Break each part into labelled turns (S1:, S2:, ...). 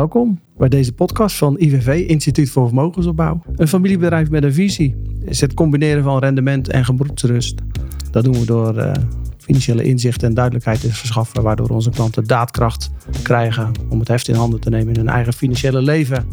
S1: Welkom bij deze podcast van IVV, Instituut voor Vermogensopbouw. Een familiebedrijf met een visie is het combineren van rendement en gebroedsrust. Dat doen we door uh, financiële inzicht en duidelijkheid te verschaffen, waardoor onze klanten daadkracht krijgen om het heft in handen te nemen in hun eigen financiële leven.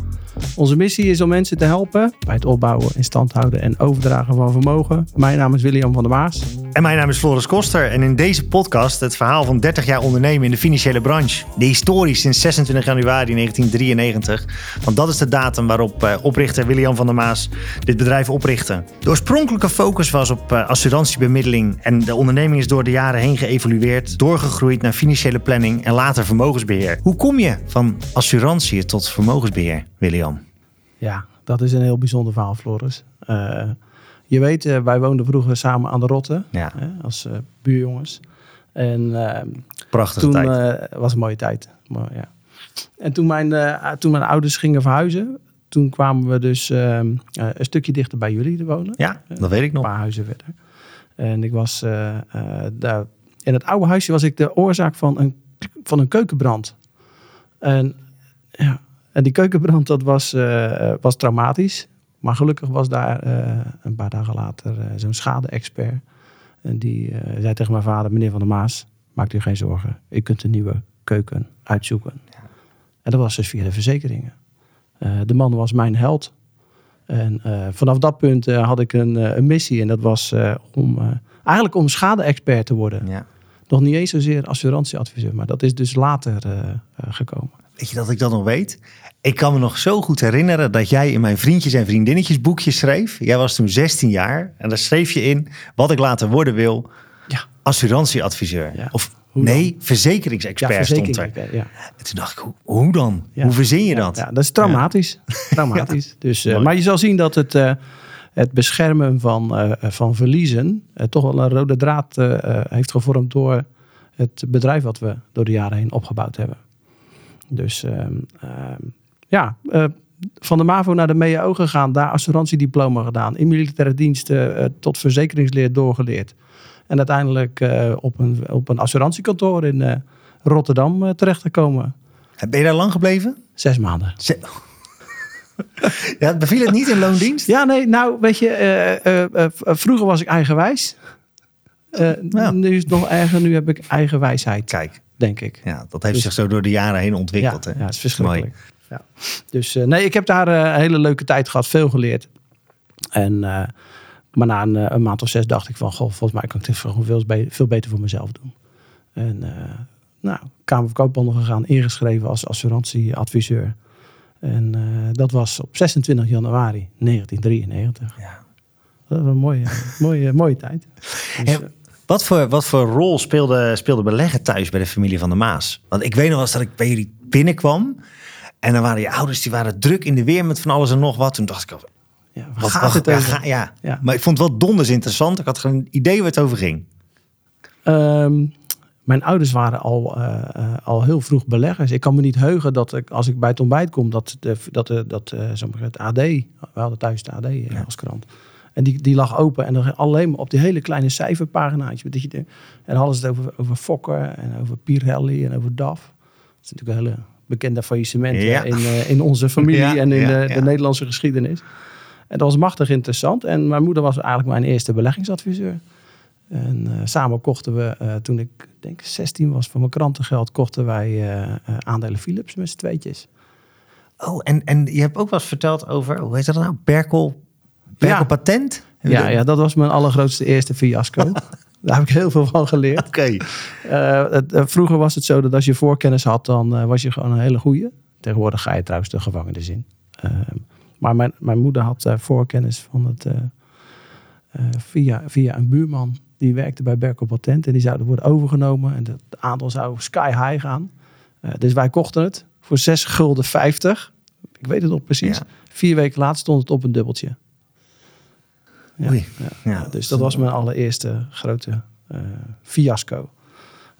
S1: Onze missie is om mensen te helpen bij het opbouwen, in stand houden en overdragen van vermogen. Mijn naam is William van der Maas.
S2: En mijn naam is Floris Koster. En in deze podcast het verhaal van 30 jaar ondernemen in de financiële branche. De historie sinds 26 januari 1993. Want dat is de datum waarop uh, oprichter William van der Maas dit bedrijf oprichtte. De oorspronkelijke focus was op uh, assurantiebemiddeling. En de onderneming is door de jaren heen geëvolueerd, doorgegroeid naar financiële planning en later vermogensbeheer. Hoe kom je van assurantie tot vermogensbeheer, William?
S1: Ja, dat is een heel bijzonder verhaal, Floris. Uh, je weet, uh, wij woonden vroeger samen aan de Rotte ja. als uh, buurjongens. En
S2: Prachtige
S1: toen,
S2: tijd.
S1: was een mooie tijd. Maar, ja. En toen mijn, toen mijn ouders gingen verhuizen, toen kwamen we dus een stukje dichter bij jullie te wonen.
S2: Ja, dat weet ik nog.
S1: Een paar huizen verder. En ik was daar. In het oude huisje was ik de oorzaak van een, van een keukenbrand. En ja, en die keukenbrand, dat was, uh, was traumatisch. Maar gelukkig was daar uh, een paar dagen later uh, zo'n schade-expert. En die zei tegen mijn vader, meneer Van der Maas, maak u geen zorgen. U kunt een nieuwe keuken uitzoeken. Ja. En dat was dus via de verzekeringen. de man was mijn held. En vanaf dat punt had ik een, een, missie. En dat was om eigenlijk om schade-expert te worden. Ja. Nog niet eens zozeer assurantieadviseur, maar dat is dus later gekomen.
S2: Weet je dat ik dat nog weet? Ik kan me nog zo goed herinneren dat jij in mijn vriendjes en vriendinnetjes boekje schreef. Jij was toen 16 jaar en daar schreef je in wat ik later worden wil.
S1: Ja.
S2: Assurantieadviseur. Ja. Of nee, verzekeringsexpert ja, stond er. Ja. En toen dacht ik, hoe, hoe dan? Hoe verzin je dat?
S1: Ja, dat is traumatisch. traumatisch. Dus, uh, maar je zal zien dat het, uh, het beschermen van, uh, van verliezen toch wel een rode draad heeft gevormd door het bedrijf wat we door de jaren heen opgebouwd hebben. Dus um, um, ja, van de MAVO naar de MEO gegaan, daar assurantiediploma gedaan, in militaire diensten uh, tot verzekeringsleer doorgeleerd. En uiteindelijk uh, op, een, op een assurantiekantoor in Rotterdam terechtgekomen.
S2: Ben je daar lang gebleven?
S1: Zes maanden.
S2: ja, beviel het niet in loondienst?
S1: Ja, nee, nou weet je, vroeger was ik eigenwijs. Nu is het nog erger, nu heb ik eigen wijsheid.
S2: Kijk
S1: denk ik.
S2: Ja, dat heeft dus, zich zo door de jaren heen ontwikkeld.
S1: Ja,
S2: hè?
S1: ja het is verschrikkelijk. Ja. Dus nee, ik heb daar een hele leuke tijd gehad, veel geleerd. En, maar na een, een, maand of zes dacht ik van, goh, volgens mij kan ik dit gewoon veel, veel beter voor mezelf doen. En nou, Kamer van Koophandel gegaan, ingeschreven als assurantieadviseur. En dat was op 26 januari 1993. Ja. Dat was een mooie, mooie, mooie tijd. Dus,
S2: wat voor, wat voor rol speelde, speelde beleggen thuis bij de familie van de Maas? Want ik weet nog wel eens dat ik bij jullie binnenkwam. En dan waren je ouders die waren druk in de weer met van alles en nog wat. Toen dacht ik,
S1: ja, wat gaat het over?
S2: Ja, ja. ja, maar ik vond het wel donders interessant. Ik had geen idee waar het over ging.
S1: Um, mijn ouders waren al, uh, uh, al heel vroeg beleggers. Ik kan me niet heugen dat ik, als ik bij het ontbijt kom, dat, de, dat, de, dat uh, het AD, we hadden thuis de AD ja. als krant. En die, die lag open en dan alleen maar op die hele kleine cijferpagina's. En dan hadden ze het over, over Fokker en over Pirelli en over DAF. Dat is natuurlijk een hele bekende faillissement ja. in, in onze familie ja, en in de, de, Nederlandse geschiedenis. En dat was machtig interessant. En mijn moeder was eigenlijk mijn eerste beleggingsadviseur. En uh, samen kochten we, uh, toen ik denk 16 was, van mijn krantengeld, kochten wij aandelen Philips met z'n tweetjes.
S2: Oh, en, en je hebt ook wat verteld over, hoe heet dat nou? Berkel Berkel ja. Patent?
S1: Ja, ja, dat was mijn allergrootste eerste fiasco. Daar heb ik heel veel van geleerd.
S2: Oké.
S1: Okay. Vroeger was het zo dat als je voorkennis had, dan was je gewoon een hele goeie. Tegenwoordig ga je trouwens de gevangenis in. Uh, maar mijn, mijn moeder had voorkennis van het via, via een buurman. Die werkte bij Berkel Patent en die zouden worden overgenomen. En het aandeel zou sky high gaan. dus wij kochten het voor 6 gulden 50. Ik weet het nog precies. Ja. Vier weken later stond het op een dubbeltje. Ja, ja, ja, dus dat was mijn allereerste grote uh, fiasco.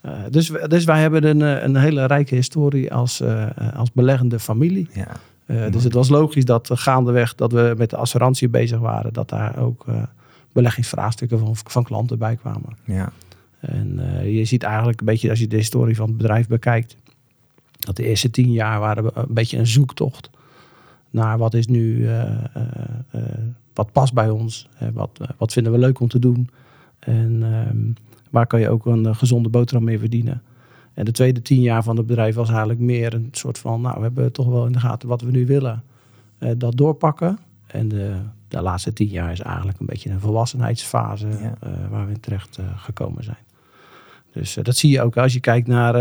S1: Uh, dus, dus wij hebben een, een hele rijke historie als, uh, als beleggende familie. Ja. dus het was logisch dat gaandeweg dat we met de assurantie bezig waren, dat daar ook beleggingsvraagstukken van, van klanten bij kwamen.
S2: Ja.
S1: En je ziet eigenlijk een beetje, als je de historie van het bedrijf bekijkt, Dat de eerste tien jaar waren we een beetje een zoektocht naar wat is nu, uh, uh, wat past bij ons, wat, wat vinden we leuk om te doen en ehm, waar kan je ook een gezonde boterham mee verdienen. En de tweede tien jaar van het bedrijf was eigenlijk meer een soort van, nou we hebben toch wel in de gaten wat we nu willen, dat doorpakken. En de, de laatste tien jaar is eigenlijk een beetje een volwassenheidsfase waar we in terecht gekomen zijn. Dus dat zie je ook als je kijkt naar.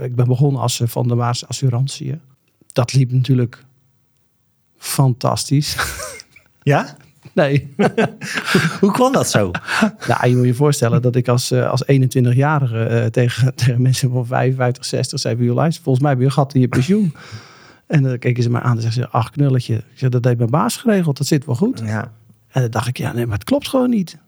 S1: ik ben begonnen als Van de Maas Assurantie. Dat liep natuurlijk fantastisch.
S2: Ja?
S1: Nee.
S2: Hoe kwam dat zo?
S1: Nou, je moet je voorstellen dat ik als, als 21-jarige uh, tegen, tegen mensen van 55, 60 zei: volgens mij heb je een gat in je pensioen. En dan keken ze mij aan en zeggen ze: Ach, knulletje. Ik zeg: Dat heeft mijn baas geregeld, dat zit wel goed.
S2: Ja.
S1: En dan dacht ik: Ja, nee, maar het klopt gewoon niet.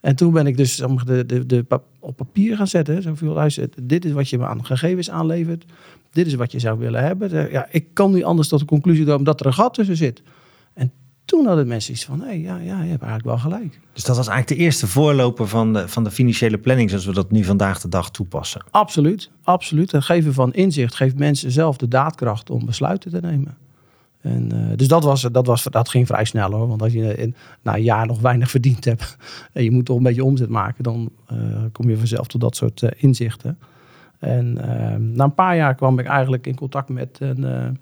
S1: En toen ben ik dus de, de, de, op papier gaan zetten. Zo veel luister, dit is wat je me aan gegevens aanlevert. Dit is wat je zou willen hebben. Ja, ik kan niet anders tot de conclusie komen dat er een gat tussen zit. En toen hadden mensen iets van, hé, hey, ja, ja, je hebt eigenlijk wel gelijk.
S2: Dus dat was eigenlijk de eerste voorloper van de, van de financiële planning zoals we dat nu vandaag de dag toepassen?
S1: Absoluut, absoluut. Het geven van inzicht geeft mensen zelf de daadkracht om besluiten te nemen. En, uh, dus dat, was, dat, was, dat ging vrij snel hoor. Want als je in, na een jaar nog weinig verdiend hebt en je moet toch een beetje omzet maken, dan uh, kom je vanzelf tot dat soort uh, inzichten. En na een paar jaar kwam ik eigenlijk in contact met een,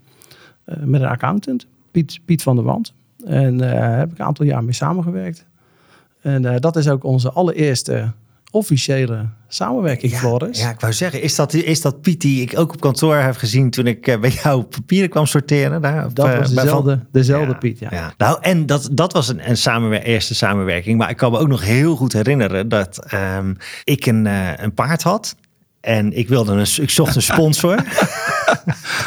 S1: met een accountant, Piet, Piet van der Wand. En daar heb ik een aantal jaar mee samengewerkt. En dat is ook onze allereerste officiële samenwerking,
S2: ja,
S1: Floris.
S2: Ja, ik wou zeggen, is dat, is dat Piet die ik ook op kantoor heb gezien toen ik uh, bij jou papieren kwam sorteren? Daar,
S1: dat was dezelfde, dezelfde Piet, ja.
S2: ja. Nou, en dat, dat was een, een samenwer eerste samenwerking. Maar ik kan me ook nog heel goed herinneren dat um, ik een, uh, een paard had. En ik wilde een, ik zocht een sponsor.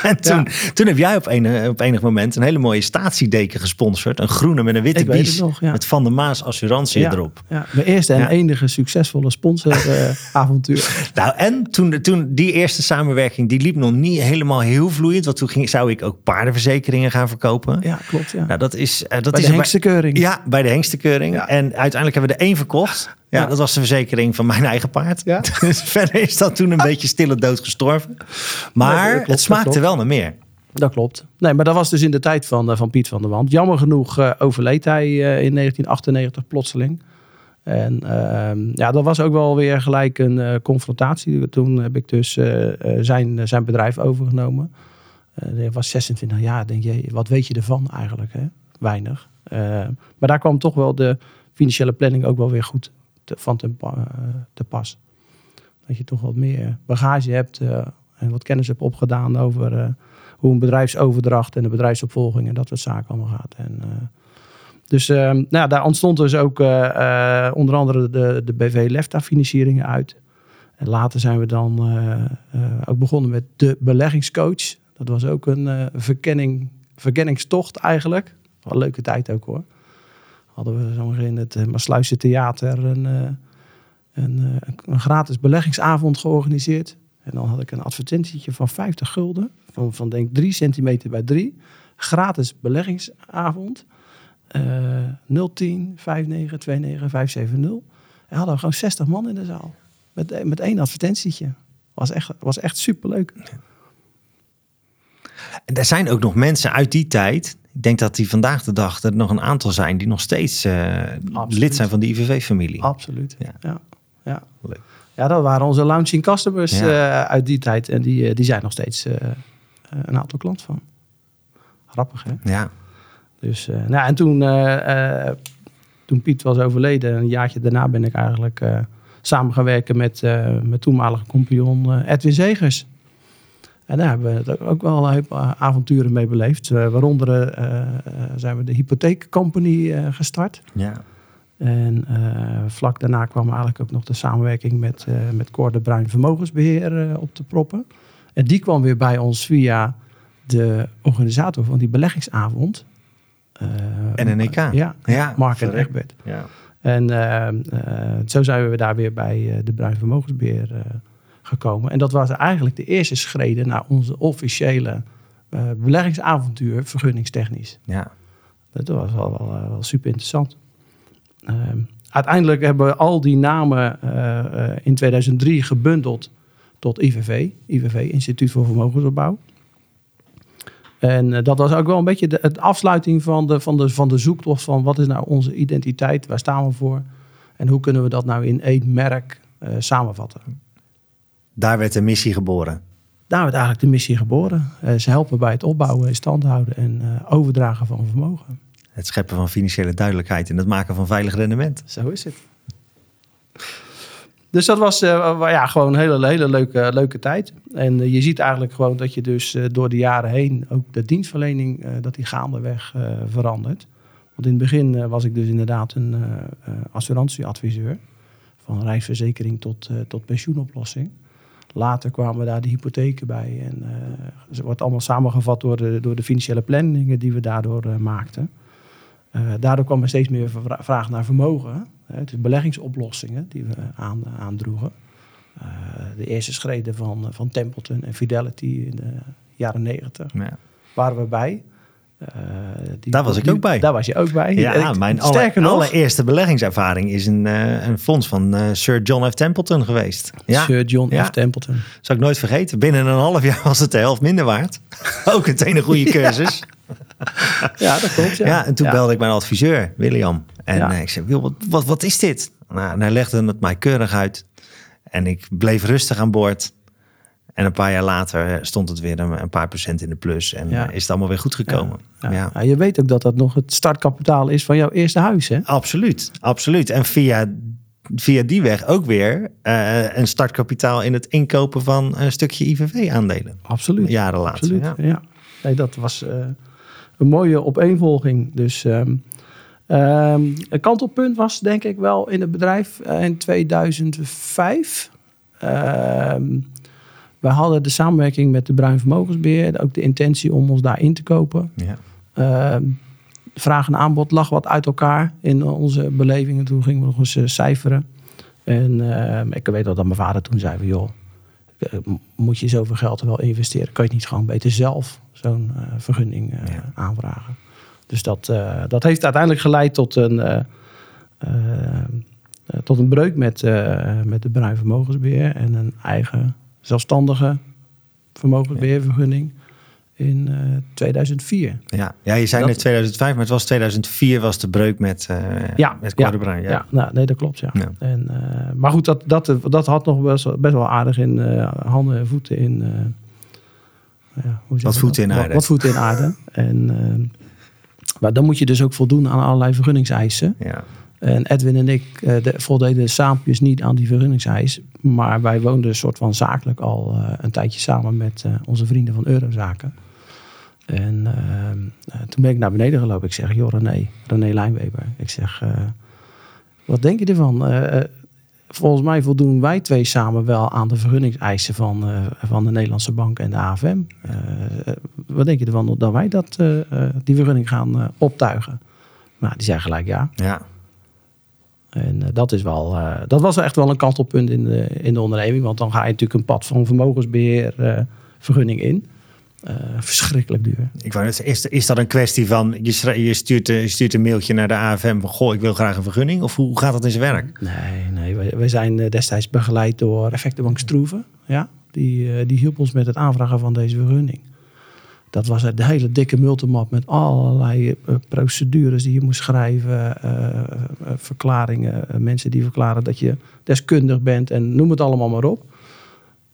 S2: en toen, ja. toen heb jij op, een, op enig moment een hele mooie statiedeken gesponsord. Een groene met een witte bies. Nog, ja. Met Van der Maas assurantie
S1: ja,
S2: erop.
S1: Ja, mijn eerste en enige succesvolle sponsoravontuur. Uh,
S2: nou, en toen, toen die eerste samenwerking, die liep nog niet helemaal heel vloeiend. Want toen ging, zou ik ook paardenverzekeringen gaan verkopen.
S1: Ja, klopt. Ja.
S2: Nou, dat is, uh, dat
S1: bij
S2: is
S1: de hengstekeuring.
S2: Ja, bij de hengstekeuring. En uiteindelijk hebben we er één verkocht. Ja, dat was de verzekering van mijn eigen paard. Ja. Dus verder is dat toen een beetje stille dood gestorven. Maar nee, klopt, het smaakte wel naar meer.
S1: Dat klopt. Nee, maar dat was dus in de tijd van, van Piet van der Wand. Jammer genoeg uh, overleed hij uh, in 1998 plotseling. En uh, ja, dat was ook wel weer gelijk een confrontatie. Toen heb ik dus zijn, zijn bedrijf overgenomen. hij was 26 jaar. Denk je, wat weet je ervan eigenlijk? Hè? Weinig. maar daar kwam toch wel de financiële planning ook wel weer goed van te, te pas. Dat je toch wat meer bagage hebt en wat kennis hebt opgedaan over uh, hoe een bedrijfsoverdracht en de bedrijfsopvolging en dat soort zaken allemaal gaat. En, dus nou ja, daar ontstond dus ook onder andere de, de BV Lefta financieringen uit. En later zijn we dan ook begonnen met de beleggingscoach. Dat was ook een verkenning, verkenningstocht eigenlijk. Wel leuke tijd ook hoor. Hadden we zo in het Maasluisse Theater een, een, een gratis beleggingsavond georganiseerd. En dan had ik een advertentietje van 50 gulden. Van, van denk 3 centimeter bij 3. Gratis beleggingsavond. Uh, 010 59 29 570. En hadden we gewoon 60 man in de zaal. Met, met één advertentietje. Was echt, was echt superleuk.
S2: En er zijn ook nog mensen uit die tijd. Ik denk dat die vandaag de dag er nog een aantal zijn die nog steeds uh, lid zijn van de IVV-familie.
S1: Absoluut. Ja. ja. ja. Leuk. Ja, dat waren onze launching customers ja. uh, uit die tijd. En die, uh, die zijn nog steeds uh, een aantal klant van. Grappig, hè?
S2: Ja.
S1: Dus, nou, en toen, toen Piet was overleden, een jaartje daarna ben ik eigenlijk samen gaan werken met mijn toenmalige compagnon Edwin Zegers. En daar hebben we ook wel een avonturen mee beleefd. waaronder zijn we de hypotheekcompany gestart.
S2: Ja.
S1: En uh, vlak daarna kwam eigenlijk ook nog de samenwerking met, uh, met Cor de Bruin Vermogensbeheer uh, op te proppen. En die kwam weer bij ons via de organisator van die beleggingsavond.
S2: NNEK?
S1: Ja, ja Mark en Egbert.
S2: Ja.
S1: En zo zijn we daar weer bij de Bruin Vermogensbeheer gekomen. En dat was eigenlijk de eerste schreden naar onze officiële beleggingsavontuur vergunningstechnisch.
S2: Ja.
S1: Dat was wel, wel, wel super interessant. Uh, uiteindelijk hebben we al die namen uh, uh, in 2003 gebundeld tot IVV, IVV, Instituut voor Vermogensopbouw. En eh, dat was ook wel een beetje de, het afsluiting van de, van, de, van de zoektocht van wat is nou onze identiteit, waar staan we voor en hoe kunnen we dat nou in één merk samenvatten.
S2: Daar werd de missie geboren.
S1: Daar werd eigenlijk de missie geboren. Uh, ze helpen bij het opbouwen, in stand houden en overdragen van vermogen.
S2: Het scheppen van financiële duidelijkheid en het maken van veilig rendement.
S1: Zo is het. Dus dat was uh, ja, gewoon een hele, hele leuke, leuke tijd. En uh, je ziet eigenlijk gewoon dat je dus uh, door de jaren heen ook de dienstverlening, dat die gaandeweg verandert. Want in het begin was ik dus inderdaad een assurantieadviseur. Van reisverzekering tot, tot pensioenoplossing. Later kwamen daar de hypotheken bij. En ze wordt allemaal samengevat door de, door de financiële planningen die we daardoor maakten. daardoor kwam er steeds meer vraag naar vermogen. Het is beleggingsoplossingen die we aan, aandroegen. De eerste schreden van, van Templeton en Fidelity in de jaren negentig ja. waren we bij.
S2: Uh, die, daar was ik ook bij.
S1: Daar was je ook bij.
S2: Ja, mijn aller, allereerste beleggingservaring is een, uh, een fonds van Sir John F. Templeton geweest.
S1: Ja. Sir John ja. F. Templeton.
S2: Zal ik nooit vergeten. Binnen een half jaar was het de helft minder waard. ook meteen een goede cursus.
S1: ja, dat klopt. Ja,
S2: ja en toen belde ik mijn adviseur, William. En ik zei, Wil, wat, wat, wat is dit? Nou, en hij legde het mij keurig uit. En ik bleef rustig aan boord. En een paar jaar later stond het weer een, paar procent in de plus. En is het allemaal weer goed gekomen.
S1: Ja, ja. je weet ook dat dat nog het startkapitaal is van jouw eerste huis, hè?
S2: Absoluut, absoluut. En via, via die weg ook weer uh, een startkapitaal in het inkopen van een stukje IVV-aandelen.
S1: Absoluut.
S2: Jaren later.
S1: Absoluut, ja. Nee, dat was uh, een mooie opeenvolging. Dus... Um, Um, een kantelpunt was denk ik wel in het bedrijf uh, in 2005. Um, we hadden de samenwerking met de Bruin Vermogensbeheer. Ook de intentie om ons daarin te kopen. Ja. Um, vraag en aanbod lag wat uit elkaar in onze belevingen. Toen gingen we nog eens uh, cijferen. En ik weet wel dat mijn vader toen zei: joh, eh, moet je zoveel geld er wel investeren? Kan je niet gewoon beter zelf zo'n uh, vergunning ja. aanvragen? Dus dat, dat heeft uiteindelijk geleid tot een, uh, tot een breuk met, met de Bruin Vermogensbeheer en een eigen zelfstandige vermogensbeheervergunning in 2004.
S2: Ja, ja je zei dat, net 2005, maar het was 2004 was de breuk met, ja, met
S1: ja. Ja, ja nou, nee, dat klopt. Ja. ja. En, maar goed, dat, dat, dat had nog best, best wel aardig in handen en voeten in.
S2: ja, hoe wat voeten in aarde. Wat,
S1: wat voeten in aarde. en maar dan moet je dus ook voldoen aan allerlei vergunningseisen. Ja. En Edwin en ik uh, de, voldeden saampjes niet aan die vergunningseis. Maar wij woonden een soort van zakelijk al uh, een tijdje samen met uh, onze vrienden van Eurozaken. En toen ben ik naar beneden gelopen. Ik zeg, joh René, René Lijnweber. Ik zeg, wat denk je ervan? volgens mij voldoen wij twee samen wel aan de vergunningseisen van, van de Nederlandse Bank en de AFM. Eh, wat denk je ervan dat wij dat, die vergunning gaan optuigen? Nou, die zeggen gelijk ja.
S2: Ja.
S1: En dat, is wel, dat was echt wel een kantelpunt in de, in de onderneming. Want dan ga je natuurlijk een pad van vermogensbeheer vergunning in. Uh, verschrikkelijk duur.
S2: Ik wou is, is dat een kwestie van je, je, stuurt, je stuurt een mailtje naar de AFM van goh, ik wil graag een vergunning? Of hoe gaat dat in zijn werk?
S1: Nee, nee wij, wij zijn eh, destijds begeleid door Effectenbank Stroeven. Ja, die, die hielp ons met het aanvragen van deze vergunning. Dat was de hele dikke multimap met allerlei uh, procedures die je moest schrijven. verklaringen, mensen die verklaren dat je deskundig bent en noem het allemaal maar op.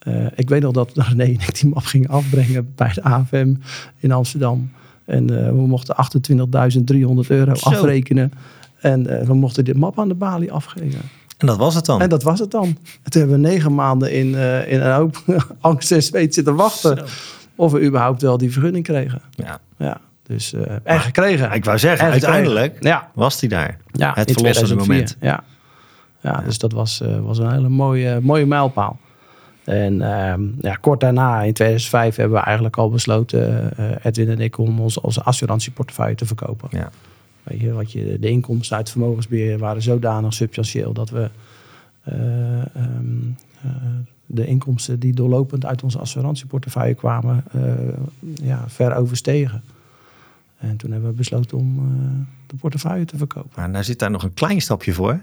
S1: Uh, ik weet nog dat René en ik die map gingen afbrengen bij de AFM in Amsterdam. En uh, we mochten 28.300 euro Zo. afrekenen. En uh, we mochten dit map aan de balie afgeven.
S2: En dat was het dan?
S1: En dat was het dan. En toen hebben we negen maanden in, in een hoop angst en zweet zitten wachten. Zo. Of we überhaupt wel die vergunning kregen.
S2: Ja.
S1: ja. Dus, en gekregen.
S2: Ik wou zeggen, uiteindelijk ja. was die daar.
S1: Ja,
S2: het verlossende moment.
S1: Ja. Ja, dus dat was, was een hele mooie, mooie mijlpaal. En um, ja, kort daarna, in 2005, hebben we eigenlijk al besloten, uh, Edwin en ik, om ons, onze assurantieportefeuille te verkopen.
S2: Ja.
S1: Weet je, wat je, de inkomsten uit vermogensbeheer waren zodanig substantieel dat we uh, um, uh, de inkomsten die doorlopend uit onze assurantieportefeuille kwamen, ja, ver overstegen. En toen hebben we besloten om de portefeuille te verkopen.
S2: Maar nou zit daar nog een klein stapje voor.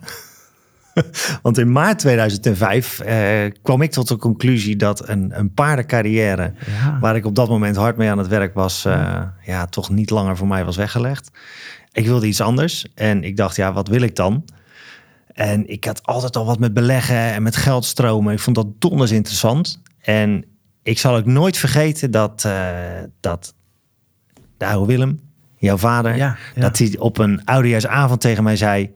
S2: Want in maart 2005 eh, kwam ik tot de conclusie dat een, een paardencarrière,
S1: Ja.
S2: waar ik op dat moment hard mee aan het werk was, eh, ja, toch niet langer voor mij was weggelegd. Ik wilde iets anders en ik dacht, ja, wat wil ik dan? En ik had altijd al wat met beleggen en met geldstromen. Ik vond dat donders interessant. En ik zal ook nooit vergeten dat, eh, dat de oude Willem, jouw vader,
S1: Ja, ja.
S2: dat hij op een oudejaarsavond tegen mij zei: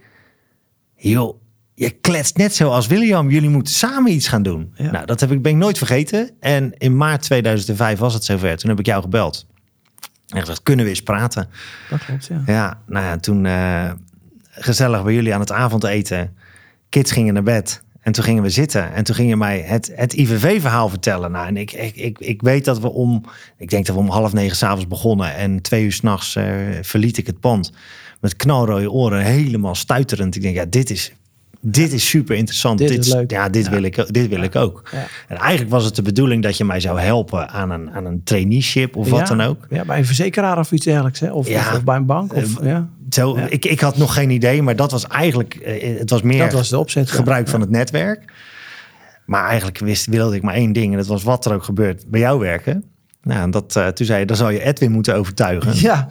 S2: Joh, je kletst net zo als William. Jullie moeten samen iets gaan doen.
S1: Ja.
S2: Nou, dat heb ik, ben ik nooit vergeten. En in maart 2005 was het zover. Toen heb ik jou gebeld. En gezegd, kunnen we eens praten?
S1: Dat klopt, ja.
S2: Ja, nou ja, toen eh, gezellig bij jullie aan het avondeten. Kids gingen naar bed. En toen gingen we zitten. En toen ging je mij het, het IVV-verhaal vertellen. Nou, en ik, ik, ik, ik weet dat we om... Ik denk dat we om half negen s'avonds begonnen. En twee uur s'nachts eh verliet ik het pand. Met knalrode oren, helemaal stuiterend. Ik denk, ja, dit is... Dit is super interessant.
S1: Dit is leuk.
S2: Ja, dit,
S1: Ja.
S2: Wil ik, dit wil ik ook.
S1: Ja.
S2: En eigenlijk was het de bedoeling dat je mij zou helpen aan een, aan een traineeship of wat dan ook.
S1: Ja, bij een verzekeraar of iets dergelijks. Hè? Of, of, of bij een bank. Of, ja.
S2: Zo,
S1: Ja.
S2: ik, ik had nog geen idee, maar dat was eigenlijk, eh, het was meer
S1: Dat was de opzet. ja.
S2: gebruik van het netwerk. Maar eigenlijk wist, wilde ik maar één ding. En dat was wat er ook gebeurt bij jou werken. Nou, en dat, eh, toen zei je, dan zou je Edwin moeten overtuigen.
S1: Ja,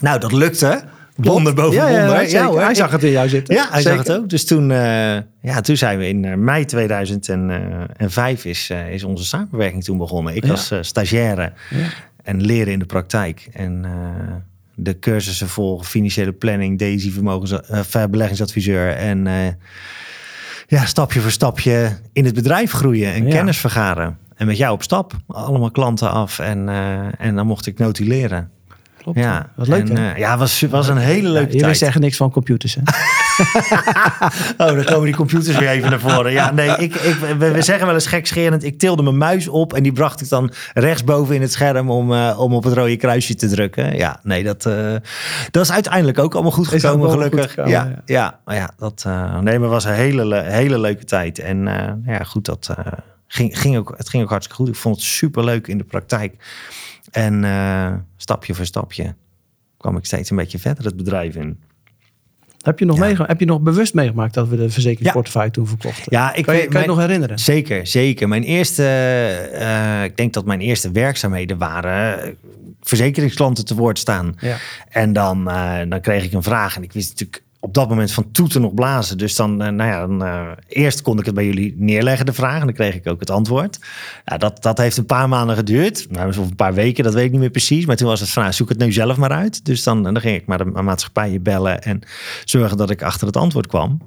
S2: Nou, dat lukte. Wonder boven
S1: ja, ja,
S2: wonder. hoor.
S1: Hij zag het in jou zitten.
S2: Ja, hij
S1: Zeker.
S2: zag het ook. Dus toen, eh, ja, toen zijn we in mei 2005 is, is onze samenwerking toen begonnen. Ik
S1: Ja.
S2: als eh, stagiaire
S1: Ja.
S2: en leren in de praktijk. En de cursussen volgen, financiële planning, DSI vermogens, eh, beleggingsadviseur. En eh, ja, stapje voor stapje in het bedrijf groeien en
S1: Ja.
S2: kennis vergaren. En met jou op stap, allemaal klanten af. En, eh, en dan mocht ik notuleren.
S1: Klopt.
S2: Ja,
S1: Wat leuk,
S2: en, ja, was, was een hele
S1: Ja,
S2: leuke
S1: jullie
S2: tijd.
S1: zeggen niks van computers, hè?
S2: Oh, dan komen die computers weer even naar voren. Ja, nee, ik, ik, we, we zeggen wel eens gekscherend. Ik tilde mijn muis op en die bracht ik dan rechtsboven in het scherm om, eh, om op het rode kruisje te drukken. Ja, nee, dat, eh, dat is uiteindelijk ook allemaal goed gekomen,
S1: goed
S2: gelukkig.
S1: gekomen,
S2: ja,
S1: ja.
S2: ja. maar ja, dat eh, nee, maar was een hele, le- hele leuke tijd. En ja, goed, dat ging, ging ook, het ging ook hartstikke goed. Ik vond het super leuk in de praktijk. En stapje voor stapje kwam ik steeds een beetje verder het bedrijf in.
S1: Heb je nog,
S2: Ja.
S1: meegemaakt, heb je nog bewust meegemaakt dat we de verzekeringsportefeuille toen verkochten?
S2: Ja, ik
S1: kan je, kan je
S2: mijn-
S1: nog herinneren?
S2: Zeker, zeker. Mijn eerste, eh, ik denk dat mijn eerste werkzaamheden waren eh, verzekeringsklanten te woord staan.
S1: Ja.
S2: En dan, eh, dan kreeg ik een vraag en ik wist natuurlijk op dat moment van toeten nog blazen. Dus dan, eh, nou ja, dan, eh, eerst kon ik het bij jullie neerleggen, de vraag. En dan kreeg ik ook het antwoord. Ja, dat, dat heeft een paar maanden geduurd. Nou, of een paar weken, dat weet ik niet meer precies. Maar toen was het van, nou, zoek het nu zelf maar uit. Dus dan, dan ging ik maar de maatschappijen bellen en zorgen dat ik achter het antwoord kwam.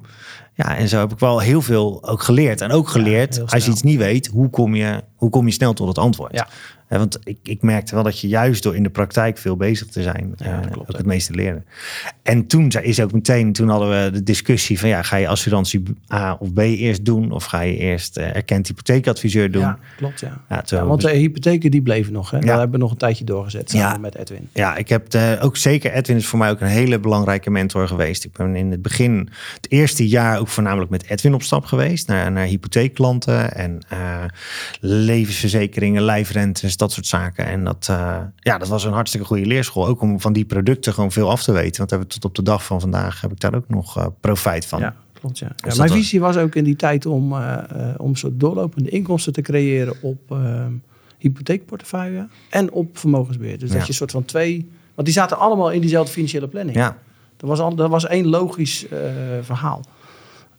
S2: Ja, en zo heb ik wel heel veel ook geleerd. En ook geleerd, als je iets niet weet, hoe kom je, hoe kom je snel tot het antwoord?
S1: Ja.
S2: Want ik, ik merkte wel dat je juist door in de praktijk veel bezig te zijn,
S1: Ja,
S2: eh,
S1: klopt,
S2: ook het meeste leren. En toen is ook meteen, toen hadden we de discussie van ja, ga je assurantie A of B eerst doen? Of ga je eerst eh, erkend hypotheekadviseur doen?
S1: Ja, klopt, ja.
S2: Ja,
S1: want de hypotheken die bleven nog, hè?
S2: Ja.
S1: Daar hebben we nog een tijdje doorgezet samen met Edwin.
S2: Ja, ik heb de, ook zeker, Edwin is voor mij ook een hele belangrijke mentor geweest. Ik ben in het begin, het eerste jaar ook voornamelijk met Edwin op stap geweest. Naar, naar hypotheekklanten en eh, levensverzekeringen, lijfrentes, dat soort zaken. En dat, eh, ja, dat was een hartstikke goede leerschool. Ook om van die producten gewoon veel af te weten. Want hebben we tot op de dag van vandaag heb ik daar ook nog eh, profijt van.
S1: Ja, klopt, ja. ja
S2: dat
S1: mijn
S2: was-
S1: visie was ook in die tijd om, om soort doorlopende inkomsten te creëren op eh, hypotheekportefeuille en op vermogensbeheer. Dus
S2: Ja.
S1: dat je een soort van twee... Want die zaten allemaal in diezelfde financiële planning.
S2: ja.
S1: Dat was, al, dat was één logisch verhaal.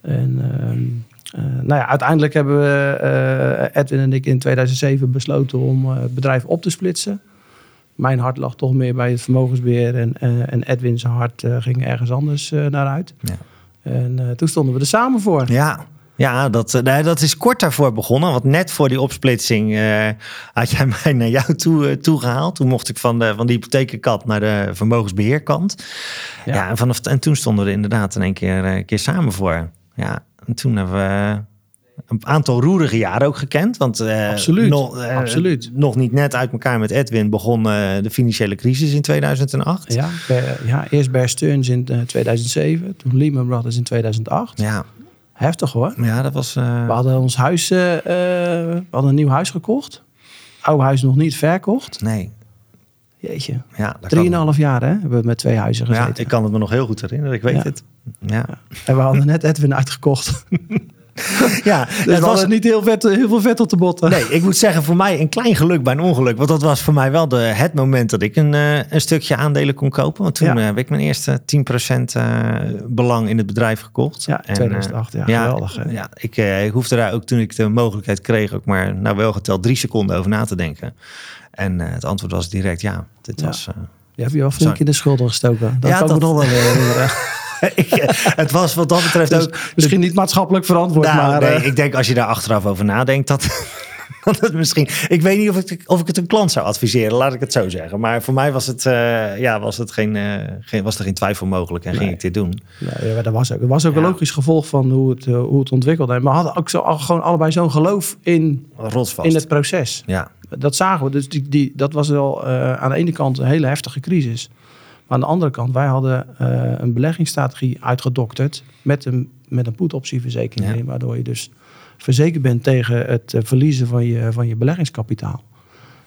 S1: En ehm, eh, nou ja, uiteindelijk hebben we, eh, Edwin en ik in 2007 besloten om eh, het bedrijf op te splitsen. Mijn hart lag toch meer bij het vermogensbeheer en, en Edwin's hart ging ergens anders naar uit.
S2: Ja.
S1: En toen stonden we er samen voor.
S2: Ja, ja dat, nee, dat is kort daarvoor begonnen. Want net voor die opsplitsing had jij mij naar jou toe, eh, toegehaald. Toen mocht ik van de, van de hypothekenkant naar de vermogensbeheerkant. Ja,
S1: Ja.
S2: en, vanaf, en toen stonden we er inderdaad in één keer, eh, keer samen voor. Ja, en toen hebben we een aantal roerige jaren ook gekend. Want eh,
S1: Absoluut,
S2: Nog, eh,
S1: absoluut.
S2: nog niet net uit elkaar met Edwin begon eh, de financiële crisis in 2008.
S1: Ja, ja, eerst Bear Stearns in eh, 2007, toen Lehman Brothers in 2008.
S2: Ja,
S1: Heftig hoor.
S2: ja dat was...
S1: We hadden ons huis, we hadden een nieuw huis gekocht. Oude huis nog niet verkocht.
S2: nee,
S1: Jeetje.
S2: Ja,
S1: Drieënhalf jaar hè, hebben we met twee huizen gezeten.
S2: Ja, ik kan het me nog heel goed herinneren. Ik weet
S1: Ja.
S2: het. Ja,
S1: En we hadden net Edwin uitgekocht.
S2: ja
S1: Dus
S2: het was
S1: niet heel, vet, heel veel vet op de botten.
S2: Nee, ik moet zeggen, voor mij een klein geluk bij een ongeluk. Want dat was voor mij wel de, het moment dat ik een, eh, een stukje aandelen kon kopen. Want toen
S1: Ja.
S2: eh, heb ik mijn eerste 10% eh, belang in het bedrijf gekocht.
S1: Ja,
S2: En,
S1: 2008. Ja, geweldig.
S2: Ja, ik, ik hoefde daar ook toen ik de mogelijkheid kreeg, ook maar nou wel geteld drie seconden over na te denken. En het antwoord was direct ja. Dit
S1: Ja.
S2: was,
S1: Je hebt je wel flink in de schulden gestoken. Dat
S2: Ja,
S1: kan ik
S2: dat-
S1: nog wel herinneren.
S2: ik, eh, het was wat dat betreft
S1: Dus
S2: ook.
S1: misschien niet maatschappelijk verantwoord,
S2: Nou,
S1: maar...
S2: nee,
S1: eh,
S2: ik denk als je daar achteraf over nadenkt, dat, dat misschien. Ik weet niet of ik, of ik het een klant zou adviseren, laat ik het zo zeggen. Maar voor mij was, het, eh, ja, was, het geen, geen, was er geen twijfel mogelijk en ging
S1: Nee.
S2: ik dit doen.
S1: Ja, ja, dat was ook, dat was ook
S2: Ja.
S1: een logisch gevolg van hoe het, hoe het ontwikkelde. En we hadden ook zo, al- gewoon allebei zo'n geloof in,
S2: Rotsvast.
S1: in het proces.
S2: Ja,
S1: Dat zagen we. Dus die, die, dat was wel aan de ene kant een hele heftige crisis. Maar aan de andere kant, wij hadden eh, een beleggingsstrategie uitgedokterd met een, met een put-optieverzekering.
S2: Ja.
S1: Waardoor je dus verzekerd bent tegen het eh, verliezen van je, van je beleggingskapitaal.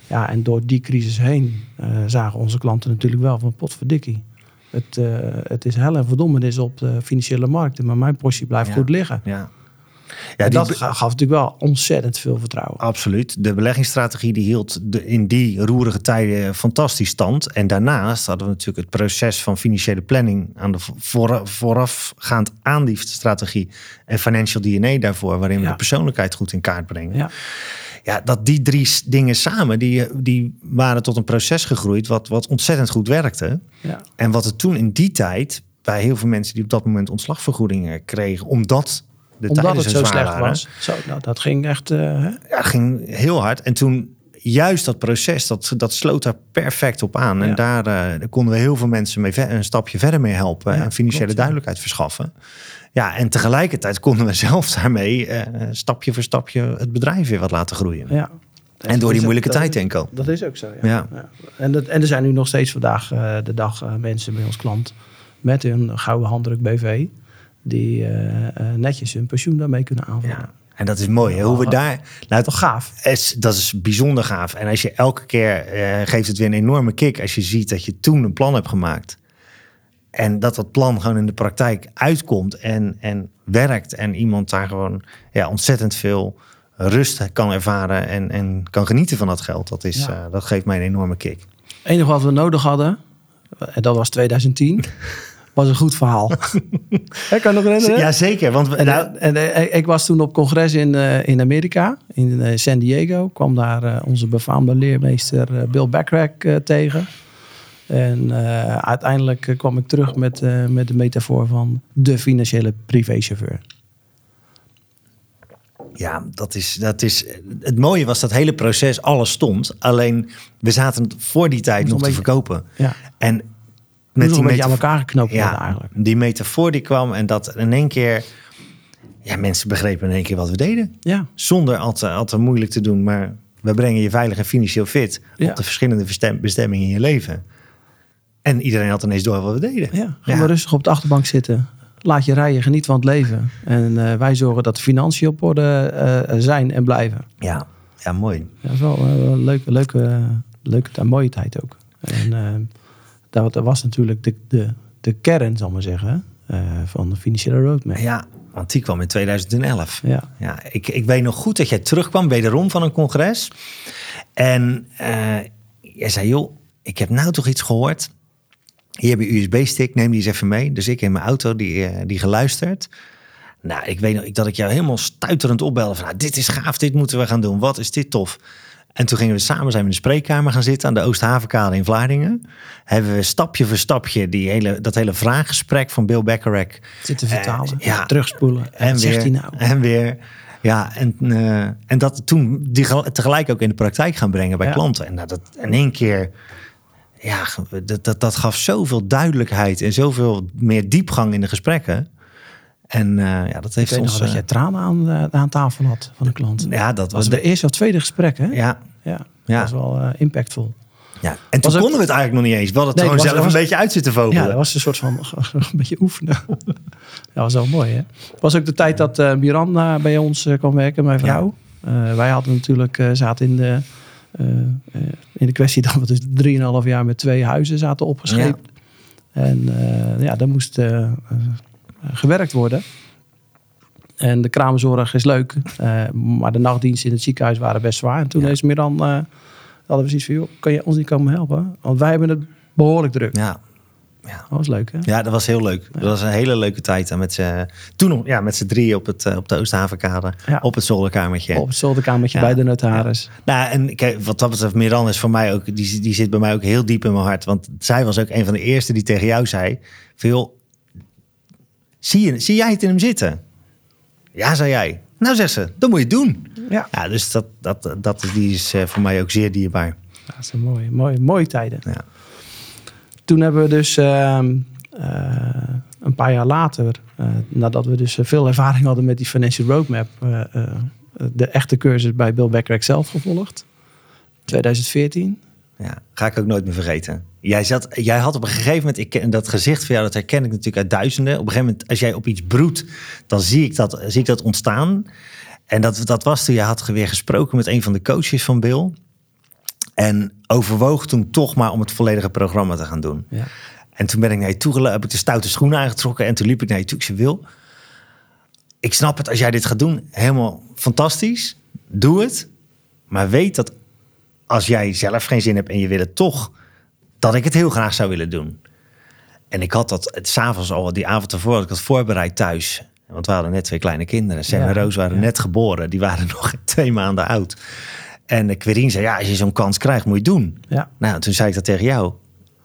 S1: Ja, en door die crisis heen eh, zagen onze klanten natuurlijk wel van potverdikkie. Het, het is hel en verdommenis op de financiële markten, maar mijn portie blijft
S2: Ja.
S1: goed liggen.
S2: ja. Ja,
S1: dat gaf natuurlijk wel ontzettend veel vertrouwen.
S2: Absoluut. De beleggingsstrategie die hield de, in die roerige tijden fantastisch stand. En daarnaast hadden we natuurlijk het proces van financiële planning aan de voor, voorafgaand aan die strategie en financial DNA daarvoor, waarin we
S1: Ja.
S2: de persoonlijkheid goed in kaart brengen.
S1: Ja.
S2: Ja, dat die drie dingen samen, die, die waren tot een proces gegroeid wat, wat ontzettend goed werkte.
S1: Ja.
S2: En wat er toen in die tijd bij heel veel mensen die op dat moment ontslagvergoedingen kregen, omdat de
S1: Omdat het
S2: zo
S1: slecht
S2: waren,
S1: was. Zo, nou, dat ging echt... hè?
S2: ja, ging heel hard. En toen juist dat proces, dat, dat sloot daar perfect op aan. En
S1: Ja.
S2: daar, eh, daar konden we heel veel mensen mee een stapje verder mee helpen.
S1: Ja,
S2: en financiële
S1: klopt, ja.
S2: duidelijkheid verschaffen. Ja, en tegelijkertijd konden we zelf daarmee eh, stapje voor stapje het bedrijf weer wat laten groeien.
S1: Ja.
S2: En door die
S1: Dat
S2: moeilijke tijd heen komen.
S1: Dat is ook zo, ja. En, dat, en er zijn nu nog steeds vandaag de dag mensen bij ons klant met hun gouden handdruk BV die eh, eh, netjes hun pensioen daarmee kunnen aanvullen.
S2: Ja. En dat is mooi. Hè? Hoe we daar. Nou,
S1: Toch gaaf.
S2: is, dat is bijzonder gaaf. En als je elke keer eh, geeft het weer een enorme kick als je ziet dat je toen een plan hebt gemaakt. En dat dat plan gewoon in de praktijk uitkomt en, en werkt. En iemand daar gewoon ja, ontzettend veel rust kan ervaren en, en kan genieten van dat geld. Dat, is,
S1: Ja.
S2: eh, dat geeft mij een enorme kick.
S1: Het enige wat we nodig hadden, en dat was 2010, was een goed verhaal. Hè, kan nog herinneren?
S2: Ja, zeker. Want we,
S1: En,
S2: nou,
S1: en, eh, ik was toen op congres in, eh, in Amerika, in eh, San Diego. Kwam daar eh, onze befaamde leermeester eh, Bill Backrack eh, tegen. En eh, uiteindelijk eh, kwam ik terug met, eh, met de metafoor van de financiële privéchauffeur.
S2: Ja, dat is, dat is. Het mooie was dat hele proces, alles stond. Alleen we zaten voor die tijd nog te
S1: beetje-
S2: verkopen.
S1: Ja,
S2: En
S1: met een beetje
S2: metafoor-
S1: aan elkaar geknoopt worden
S2: ja,
S1: eigenlijk.
S2: die metafoor die kwam en dat in één keer. Ja, mensen begrepen in één keer wat we deden.
S1: Ja,
S2: Zonder al te, al te moeilijk te doen. Maar we brengen je veilig en financieel fit
S1: Ja.
S2: op de verschillende bestemmingen in je leven. En iedereen had ineens door wat we deden.
S1: ja. Ga maar rustig op de achterbank zitten. Laat je rijden, geniet van het leven. En eh, wij zorgen dat de financiën op orde eh, zijn en blijven.
S2: Ja, ja mooi.
S1: Ja, dat is wel eh, een leuke, leuke, leuke en mooie tijd ook. En eh, dat, was natuurlijk de, de, de kern, zal ik maar zeggen, eh, van de financiële roadmap.
S2: Ja, want die kwam in 2011.
S1: Ja,
S2: Ja, ik, ik weet nog goed dat jij terugkwam, wederom van een congres. En eh, jij zei, joh, ik heb nou toch iets gehoord. Hier heb je USB-stick, neem die eens even mee. Dus ik in mijn auto, die, eh, die geluisterd. Nou, ik weet nog dat ik jou helemaal stuiterend opbelde. Van, nou, dit is gaaf, dit moeten we gaan doen. Wat is dit tof. En toen gingen we samen zijn we in de spreekkamer gaan zitten aan de Oosthavenkade in Vlaardingen. Hebben we stapje voor stapje die hele, dat hele vraaggesprek van Bill Beckerack
S1: zitten vertalen,
S2: Eh, ja.
S1: terugspoelen.
S2: en
S1: Wat
S2: weer,
S1: zegt hij nou?
S2: En weer. Ja, en, eh, en dat toen die gel- tegelijk ook in de praktijk gaan brengen bij
S1: Ja.
S2: klanten. En nou, dat in één keer, ja, dat, dat, dat gaf zoveel duidelijkheid en zoveel meer diepgang in de gesprekken. En eh, ja, dat
S1: Ik
S2: heeft
S1: nog
S2: ons...
S1: dat jij
S2: eh,
S1: tranen aan, aan tafel had van een klant.
S2: ja, dat
S1: Dat
S2: was
S1: was de eerste of tweede gesprek, hè?
S2: Ja,
S1: Ja,
S2: Ja.
S1: dat was wel eh, impactvol.
S2: ja. En toen
S1: ook-
S2: konden we het eigenlijk nog niet eens. We hadden het
S1: Nee,
S2: gewoon
S1: was-
S2: zelf
S1: was-
S2: een beetje uit zitten vogelen.
S1: Ja, dat was een soort van een beetje oefenen. ja, dat was wel mooi, hè? Het was ook de tijd dat eh Miranda bij ons eh, kwam werken, mijn vrouw. Wij hadden natuurlijk, zaten in de, in de kwestie dat we dus 3,5 jaar met twee huizen zaten opgescheept. En uh, ja, daar moest uh, gewerkt worden. En de kraamzorg is leuk. maar de nachtdiensten in het ziekenhuis waren best zwaar. En toen ja. is Miran, hadden we zoiets van, joh, kan je ons niet komen helpen? Want wij hebben het behoorlijk druk.
S2: Ja.
S1: Ja. Dat was leuk, hè?
S2: Ja, dat was heel leuk. Dat was een hele leuke tijd. met z'n, toen nog, ja, met z'n drie op, het, op de Oosthavenkade.
S1: Ja.
S2: Op het zolderkamertje.
S1: Op het zolderkamertje bij de notaris.
S2: Nou, en kijk, wat dat betreft, Miran is voor mij ook, die, die zit bij mij ook heel diep in mijn hart. Want zij was ook een van de eerste die tegen jou zei: veel, zie, je, zie jij het in hem zitten? Ja, zei jij. Nou, zegt ze, dat moet je doen.
S1: Ja.
S2: ja dus dat, dat, dat, die is voor mij ook zeer dierbaar.
S1: Ja, dat zijn mooie, mooie, mooie tijden.
S2: Ja
S1: toen hebben we dus uh, een paar jaar later, uh, nadat we dus veel ervaring hadden met die financial roadmap, de echte cursus bij Bill Becker zelf gevolgd. 2014.
S2: Ja, ga ik ook nooit meer vergeten. Jij, zat, jij had op een gegeven moment, ik, dat gezicht van jou, dat herken ik natuurlijk uit duizenden. Op een gegeven moment, als jij op iets broedt, dan zie ik dat, zie ik dat ontstaan. En dat, dat was toen je had weer gesproken met een van de coaches van Bill. En overwoog toen toch maar om het volledige programma te gaan doen.
S1: Ja.
S2: En toen ben ik naar je toe heb ik de stoute schoenen aangetrokken en toen liep ik naar je toe. Ik zei, Wil, ik snap het als jij dit gaat doen. Helemaal fantastisch. Doe het. Maar weet dat als jij zelf geen zin hebt en je wil het toch, dat ik het heel graag zou willen doen. En ik had dat het s'avonds al, die avond ervoor, had ik had voorbereid thuis. Want we hadden net twee kleine kinderen. Sam en Roos waren net geboren. Die waren nog twee maanden oud. En Querien zei, ja, als je zo'n kans krijgt, moet je het doen.
S1: Ja.
S2: Nou, toen zei ik dat tegen jou.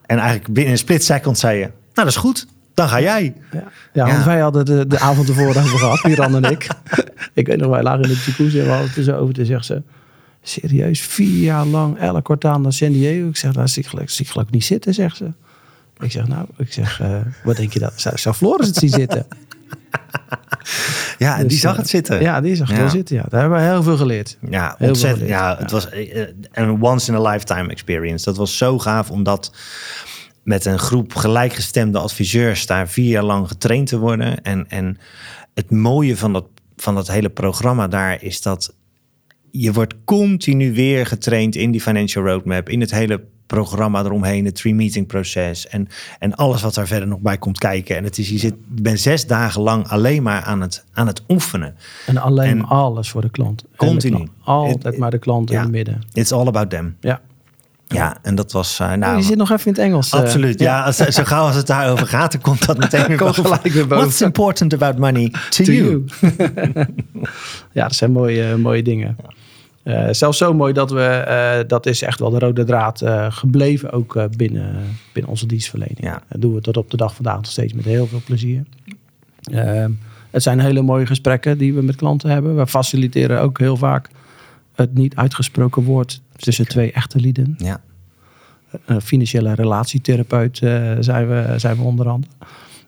S2: En eigenlijk binnen een split second zei je, nou, dat is goed. Dan ga jij.
S1: Ja, ja want wij hadden de, de avond ervoor over gehad, Miran en ik. ik weet nog, wij lagen in de jacuzzi en we hadden het over. te zegt ze, serieus, vier jaar lang, elk kwartaal naar San Diego. Ik zeg, daar nou, zie ik geloof, zie ik geloof niet zitten, zegt ze. Ik zeg, nou, ik zeg, uh, wat denk je dat? Zou, zou Floris het zien zitten?
S2: Ja, en dus, die zag het zitten.
S1: Ja, die zag het wel zitten. Ja. Daar hebben we heel veel geleerd.
S2: Ja, heel ontzettend. Ja, het was eh, een once in a lifetime experience. Dat was zo gaaf omdat met een groep gelijkgestemde adviseurs daar vier jaar lang getraind te worden. En, en het mooie van dat, van dat hele programma daar is dat je wordt continu weer getraind in die financial roadmap, in het hele programma eromheen, het three meeting proces en, en alles wat daar verder nog bij komt kijken. En het is, je zit, je bent zes dagen lang alleen maar aan het, aan het oefenen.
S1: En alleen en alles voor de klant.
S2: Continu.
S1: De klant. Altijd maar de klant in het midden.
S2: It's all about them.
S1: Ja.
S2: Ja, en dat was. Uh, nou,
S1: je zit nog even in het Engels.
S2: Uh, absoluut. Ja, als, zo gauw als het daarover gaat, dan komt dat meteen weer
S1: boven. gelijk weer boven.
S2: What's important about money to, you?
S1: ja, dat zijn mooie, mooie dingen. Uh, zelfs zo mooi dat we, uh, dat is echt wel de rode draad uh, gebleven, ook binnen, binnen onze dienstverlening.
S2: Ja.
S1: Dat doen we tot op de dag vandaag nog steeds met heel veel plezier. het zijn hele mooie gesprekken die we met klanten hebben. We faciliteren ook heel vaak het niet uitgesproken woord tussen twee echte lieden.
S2: Ja.
S1: financiële relatietherapeut zijn, we, zijn we onder andere.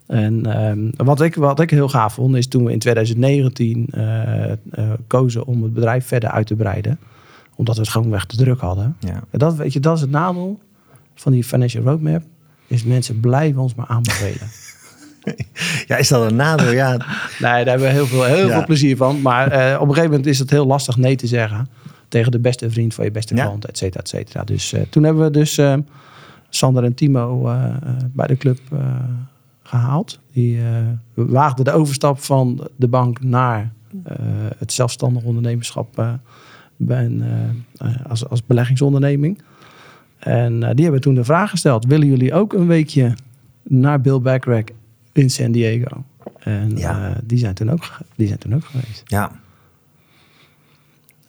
S1: En um, wat, ik, wat ik heel gaaf vond, is toen we in 2019 uh, uh, kozen om het bedrijf verder uit te breiden. Omdat we het gewoon weg te druk hadden.
S2: Ja.
S1: En dat, weet je, dat is het nadeel van die financial roadmap. Is mensen blijven ons maar aanbevelen.
S2: ja, is dat een nadeel? Ja.
S1: nee, daar hebben we heel veel, heel ja. veel plezier van. Maar uh, op een gegeven moment is het heel lastig nee te zeggen. Tegen de beste vriend van je beste klant, ja. et cetera, et cetera. Dus uh, toen hebben we dus uh, Sander en Timo bij de club gehaald. Die uh, waagde de overstap van de bank naar uh, het zelfstandig ondernemerschap bij een, als, als beleggingsonderneming. En die hebben toen de vraag gesteld: willen jullie ook een weekje naar Bill Backrack in San Diego? En
S2: ja.
S1: die, zijn toen ook, die zijn toen ook geweest.
S2: Ja.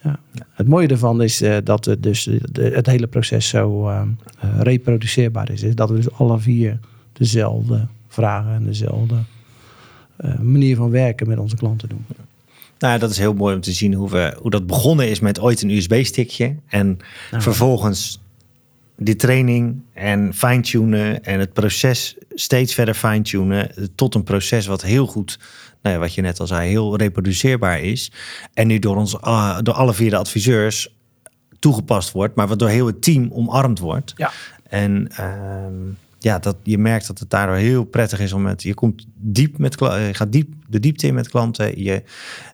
S1: Ja. Het mooie ervan is uh, dat het, dus de, het hele proces zo uh, reproduceerbaar is. is. Dat we dus alle vier dezelfde vragen en dezelfde uh, manier van werken met onze klanten doen.
S2: Nou, dat is heel mooi om te zien hoe, we, hoe dat begonnen is met ooit een USB-stickje. En nou, vervolgens die training en fine-tunen en het proces steeds verder fine-tunen. Tot een proces wat heel goed, nou ja, wat je net al zei, heel reproduceerbaar is. En nu door, ons, uh, door alle vier de adviseurs toegepast wordt, maar wat door heel het team omarmd wordt.
S1: Ja.
S2: En uh, ja, dat, je merkt dat het daardoor heel prettig is om met... Je komt diep met kla- je gaat diep de diepte in met klanten. Je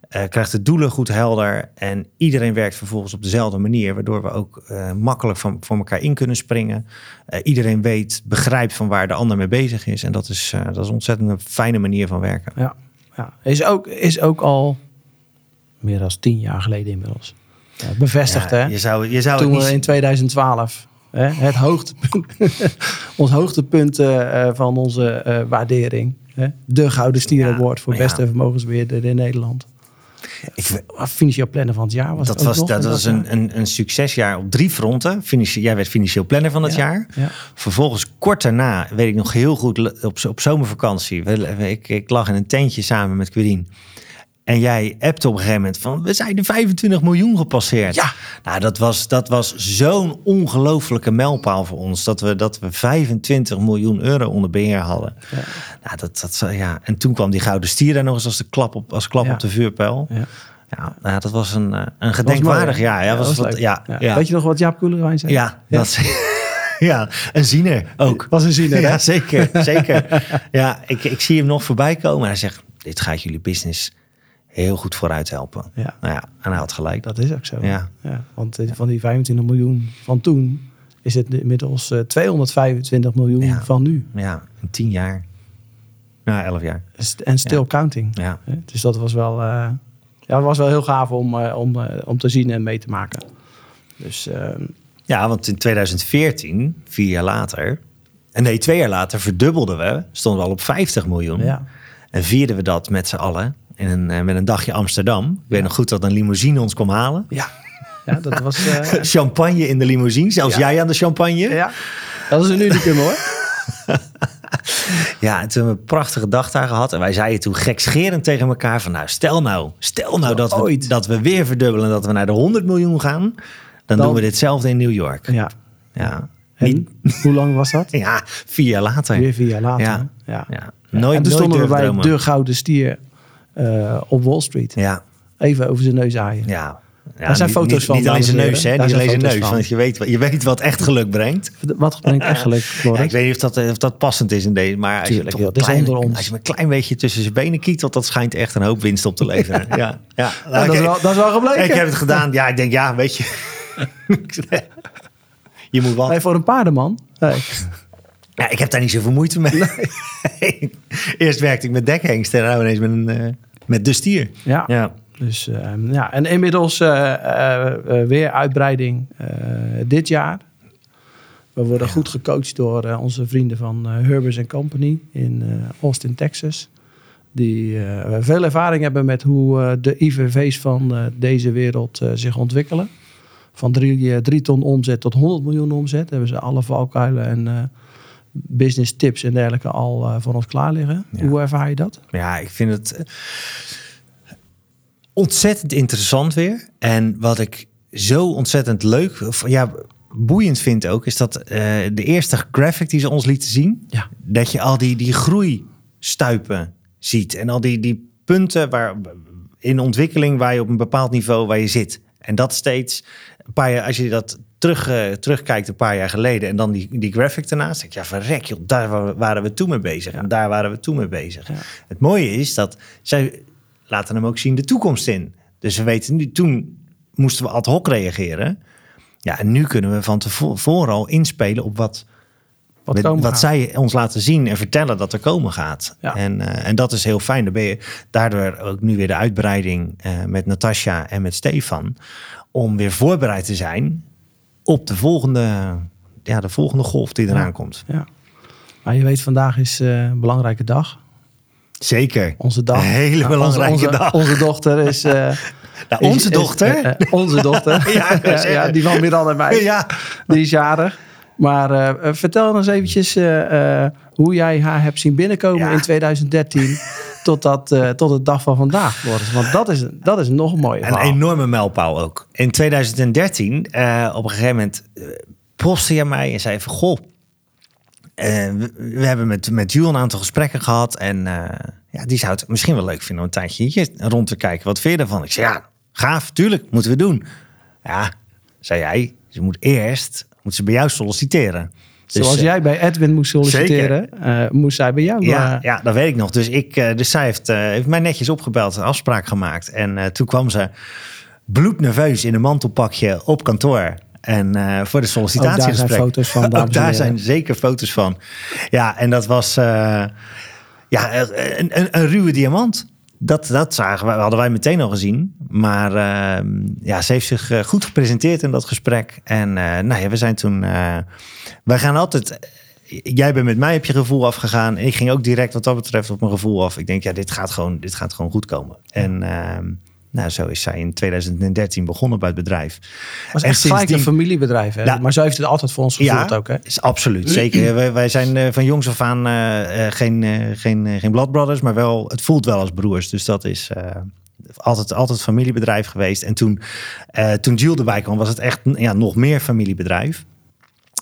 S2: eh, krijgt de doelen goed helder. En iedereen werkt vervolgens op dezelfde manier. Waardoor we ook eh, makkelijk van, voor elkaar in kunnen springen. Eh, iedereen weet, begrijpt van waar de ander mee bezig is. En dat is, eh, dat is een ontzettend een fijne manier van werken.
S1: Ja, ja. Is, ook, is ook al meer dan tien jaar geleden inmiddels. Bevestigd,
S2: Ja,
S1: hè?
S2: Je zou, je zou
S1: Toen
S2: het niet...
S1: we in 2012 hè, het hoogtepunt, ons hoogtepunt eh, eh, van onze eh, waardering. Hè, de Gouden Stier
S2: Ja,
S1: Award voor
S2: ja.
S1: beste vermogensbeheerder in Nederland.
S2: Ik,
S1: Financieel planner van het jaar was
S2: dat
S1: het
S2: was,
S1: nog,
S2: dat was een, een, een succesjaar op drie fronten. Jij werd financieel planner van het
S1: Ja,
S2: jaar.
S1: ja.
S2: Vervolgens, kort daarna, weet ik nog heel goed, op, op zomervakantie. Ik, ik lag in een tentje samen met Quirine. En jij appte op een gegeven moment van, we zijn de 25 miljoen gepasseerd.
S1: Ja.
S2: Nou, dat was, dat was zo'n ongelofelijke mijlpaal voor ons. Dat we, dat we 25 miljoen euro onder beheer hadden. Nou, dat, dat, ja. En toen kwam die gouden stier er nog eens als, de klap op, als klap
S1: Ja.
S2: op de vuurpijl.
S1: Ja.
S2: Ja, nou, dat was een, eh, een gedenkwaardig jaar. Ja, was, wat- ja, ja.
S1: Weet je nog wat Jaap Koelerwijn zei?
S2: Ja, dat, ja, een ziener ook.
S1: Was een ziener, hè?
S2: Ja, zeker, zeker. Ja, ik, ik zie hem nog voorbij komen en hij zegt, dit gaat jullie business heel goed vooruit helpen.
S1: Ja.
S2: Nou ja, en hij had gelijk.
S1: Dat is ook zo.
S2: Ja.
S1: want eh, van die 25 miljoen van toen is het inmiddels eh, 225 miljoen
S2: Ja.
S1: van nu.
S2: Ja, in tien jaar. Ja, elf jaar.
S1: En still
S2: Ja.
S1: counting.
S2: Ja.
S1: Dus dat was wel, eh, ja, was wel heel gaaf om, eh, om, eh, om te zien en mee te maken. Dus ehm,
S2: Ja, want in 2014, vier jaar later... En nee, twee jaar later verdubbelden we. Stonden we al op 50 miljoen.
S1: ja.
S2: En vierden we dat met z'n allen. In een, eh, met een dagje Amsterdam. Ik weet nog goed dat een limousine ons kwam halen.
S1: Ja. ja, dat was... eh,
S2: Champagne in de limousine. Zelfs
S1: Ja.
S2: jij aan de champagne. Ja,
S1: ja, dat is een unicum hoor.
S2: en toen hebben we een prachtige dag daar gehad. En wij zeiden toen gekscherend tegen elkaar van... Nou, stel nou, stel nou dat we,
S1: Ooit.
S2: dat we weer verdubbelen. Dat we naar de 100 miljoen gaan. Dan,
S1: Dan-
S2: doen we ditzelfde in New York.
S1: Ja.
S2: Ja,
S1: En hoe lang was dat?
S2: ja vier jaar later.
S1: Weer vier jaar later.
S2: Ja.
S1: ja.
S2: Ja.
S1: Ja,
S2: Nooit,
S1: en toen
S2: nooit
S1: stonden we bij
S2: dromen.
S1: de Gouden Stier eh, op Wall Street.
S2: Ja,
S1: Even over zijn neus aaien.
S2: ja. Ja,
S1: Daar zijn
S2: niet-
S1: foto's
S2: niet,
S1: van,
S2: Niet alleen zijn neus, hè? Niet alleen zijn neus. Want je weet, wat- je weet wat echt geluk brengt.
S1: Wat brengt echt geluk,
S2: Ja, ik weet niet of dat, of dat passend is in deze. Maar als je,
S1: Tuurlijk,
S2: toch klein-
S1: ons.
S2: als je hem een klein beetje tussen zijn benen kietelt, dat schijnt echt een hoop winst op te leveren. ja, ja.
S1: Ja,
S2: Nou,
S1: dat, is wel, dat is wel gebleken.
S2: Ik heb het gedaan. Ja, ik denk, ja, weet je. je moet wat.
S1: Nee, voor een paardenman. Nee.
S2: Ja, ik heb daar niet zoveel moeite mee. Eerst werkte ik met dekhengsten en nou ineens met, een, eh, met de stier.
S1: Ja.
S2: Ja.
S1: Dus, ehm, ja. En inmiddels eh, eh, weer uitbreiding dit jaar. We worden goed gecoacht door onze vrienden van Herbers Company in Austin, Texas. Die veel ervaring hebben met hoe de IVV's van deze wereld zich ontwikkelen. Van 3 ton omzet tot 100 miljoen omzet hebben ze alle valkuilen en business tips en dergelijke al eh, voor ons klaar liggen.
S2: Ja.
S1: Hoe ervaar je dat?
S2: Ja, ik vind het eh, ontzettend interessant weer. En wat ik zo ontzettend leuk, of ja, boeiend vind ook, is dat eh, de eerste graphic die ze ons lieten zien,
S1: Ja.
S2: dat je al die, die groeistuipen ziet. En al die, die punten waar, in ontwikkeling waar je op een bepaald niveau waar je zit. En dat steeds, een paar jaar, als je dat terug, eh, terugkijkt een paar jaar geleden en dan die, die graphic ernaast, denk ik, ja verrek joh, daar wa- waren we toen mee bezig. En daar waren we toen mee bezig.
S1: Ja.
S2: Het mooie is dat zij laten hem ook zien de toekomst in. Dus we weten nu, toen moesten we ad hoc reageren. Ja, en nu kunnen we van tevoren al inspelen op wat,
S1: Wat,
S2: met- wat zij ons laten zien en vertellen dat er komen gaat.
S1: Ja.
S2: En, eh, en dat is heel fijn. Dan ben je daardoor ook nu weer de uitbreiding eh, met Natasja en met Stefan. Om weer voorbereid te zijn op de volgende, ja, de volgende golf die eraan
S1: Ja.
S2: komt.
S1: Ja. Maar je weet, vandaag is eh, een belangrijke dag.
S2: Zeker.
S1: Onze dag.
S2: Een hele belangrijke
S1: onze, onze,
S2: dag.
S1: Onze dochter is... eh,
S2: Nou,
S1: is-
S2: onze
S1: is-
S2: dochter.
S1: eh, eh, onze dochter.
S2: Ja,
S1: ja, die van Miran en mij.
S2: ja.
S1: Die is jarig. Maar eh, eh, vertel eens eventjes eh, eh, hoe jij haar hebt zien binnenkomen in 2013... tot, dat, eh, tot de dag van vandaag. Floris. Want dat is, dat is nog een mooie
S2: Een enorme mijlpaal ook. In 2013, eh, op een gegeven moment, uh, postte je mij en zei van... Goh, eh, we, we hebben met, met Jules een aantal gesprekken gehad. En eh, ja, die zou het misschien wel leuk vinden om een tijdje hier rond te kijken. Wat vind je ervan? Ik zei, ja, gaaf, tuurlijk, moeten we doen. Ja, zei jij, ze moet eerst moet ze bij jou solliciteren.
S1: Zoals
S2: eh,
S1: jij bij Edwin moest solliciteren, eh, moest zij bij jou.
S2: Ja,
S1: eh,
S2: ja, dat weet ik nog. Dus, ik, dus zij heeft, heeft mij netjes opgebeld, een afspraak gemaakt. En toen kwam ze bloednerveus in een mantelpakje op kantoor. En voor de
S1: ook daar zijn foto's van.
S2: Ook daar zijn zeker foto's van. Ja, en dat was ja, een, een, een ruwe diamant. Dat, dat zagen wij, hadden wij meteen al gezien. Maar eh, ja, ze heeft zich eh, goed gepresenteerd in dat gesprek. En eh, nou ja, we zijn toen... eh, wij gaan altijd... Jij bent met mij op je gevoel afgegaan. En ik ging ook direct wat dat betreft op mijn gevoel af. Ik denk, ja, dit gaat gewoon, dit gaat gewoon goed komen. En ehm, nou, zo is zij in 2013 begonnen bij het bedrijf.
S1: was
S2: en
S1: echt gelijk een familiebedrijf. Hè?
S2: Ja.
S1: Maar zo heeft het altijd voor ons gevoeld ook. Hè?
S2: is absoluut. Zeker. wij, wij zijn eh, van jongs af aan eh, eh, geen, geen, geen Blood Brothers, maar wel, het voelt wel als broers. Dus dat is altijd, altijd familiebedrijf geweest. En toen, toen Jules erbij kwam, was het echt ja, nog meer familiebedrijf.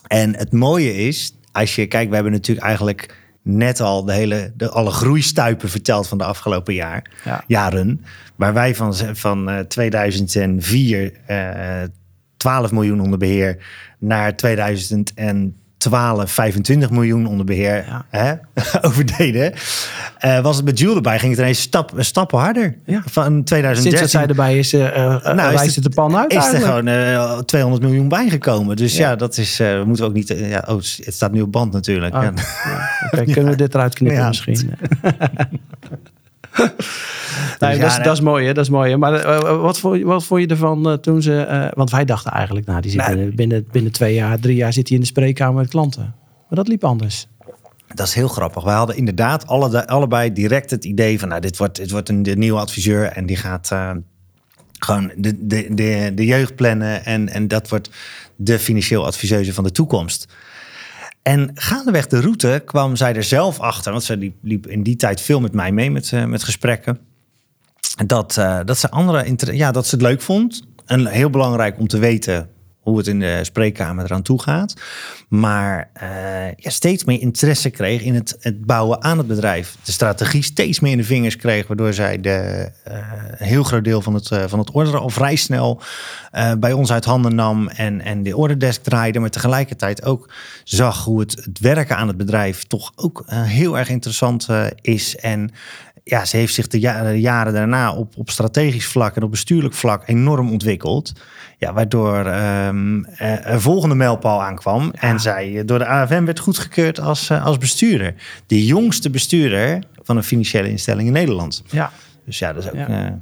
S2: En het mooie is, als je kijkt, we hebben natuurlijk eigenlijk net al de hele, de, alle groeistuipen verteld van de afgelopen jaar,
S1: Ja.
S2: jaren. Waar wij van, van eh, 2004 eh 12 miljoen onder beheer naar 2012 25 miljoen onder beheer
S1: Ja.
S2: hè, overdeden. Eh, was het met Jules erbij, ging het ineens stap, stappen harder.
S1: Ja.
S2: Van 2013
S1: Sinds dat zij erbij is, eh eh
S2: Nou, is het-
S1: de pan uit
S2: is er gewoon eh, 200 miljoen bijgekomen. Dus ja,
S1: Ja.
S2: dat is, we moeten ook niet... ja, oh, het staat nu op band natuurlijk.
S1: Oh,
S2: Ja.
S1: kunnen we dit eruit knippen
S2: Ja.
S1: misschien? nee,
S2: ja,
S1: dat, is,
S2: nee.
S1: dat is mooi, hè? Dat is mooi. Hè? Maar eh, wat, vond, je- wat vond je ervan eh, toen ze... eh, want wij dachten eigenlijk, nou, die zit
S2: Nee.
S1: binnen, binnen, binnen twee jaar, drie jaar zit hij in de spreekkamer met klanten. Maar dat liep anders.
S2: Dat is heel grappig. Wij hadden inderdaad alle, allebei direct het idee van... Nou, dit wordt, dit wordt een de nieuwe adviseur en die gaat eh, gewoon de, de, de, de jeugd plannen. En, en dat wordt de financieel adviseuse van de toekomst. En gaandeweg de route kwam zij er zelf achter... want ze liep, liep in die tijd veel met mij mee met, eh, met gesprekken... dat, eh, dat ze andere ja, dat ze het leuk vond. En heel belangrijk om te weten hoe het in de spreekkamer eraan toe gaat. Maar eh, ja, steeds meer interesse kreeg in het, het bouwen aan het bedrijf. De strategie steeds meer in de vingers kreeg, waardoor zij de, eh, een heel groot deel van het, eh, van het orderen al vrij snel bij ons uit handen nam en, en de orderdesk draaide. Maar tegelijkertijd ook zag hoe het, het werken aan het bedrijf toch ook heel erg interessant is. En ja, ze heeft zich de, ja- de jaren daarna op, op strategisch vlak en op bestuurlijk vlak enorm ontwikkeld. Ja, waardoor ehm, eh, een volgende mijlpaal aankwam. En zij eh, door de AFM werd goedgekeurd als, eh, als bestuurder. De jongste bestuurder van een financiële instelling in Nederland.
S1: Ja,
S2: Dus ja, dat is ook
S1: Ja.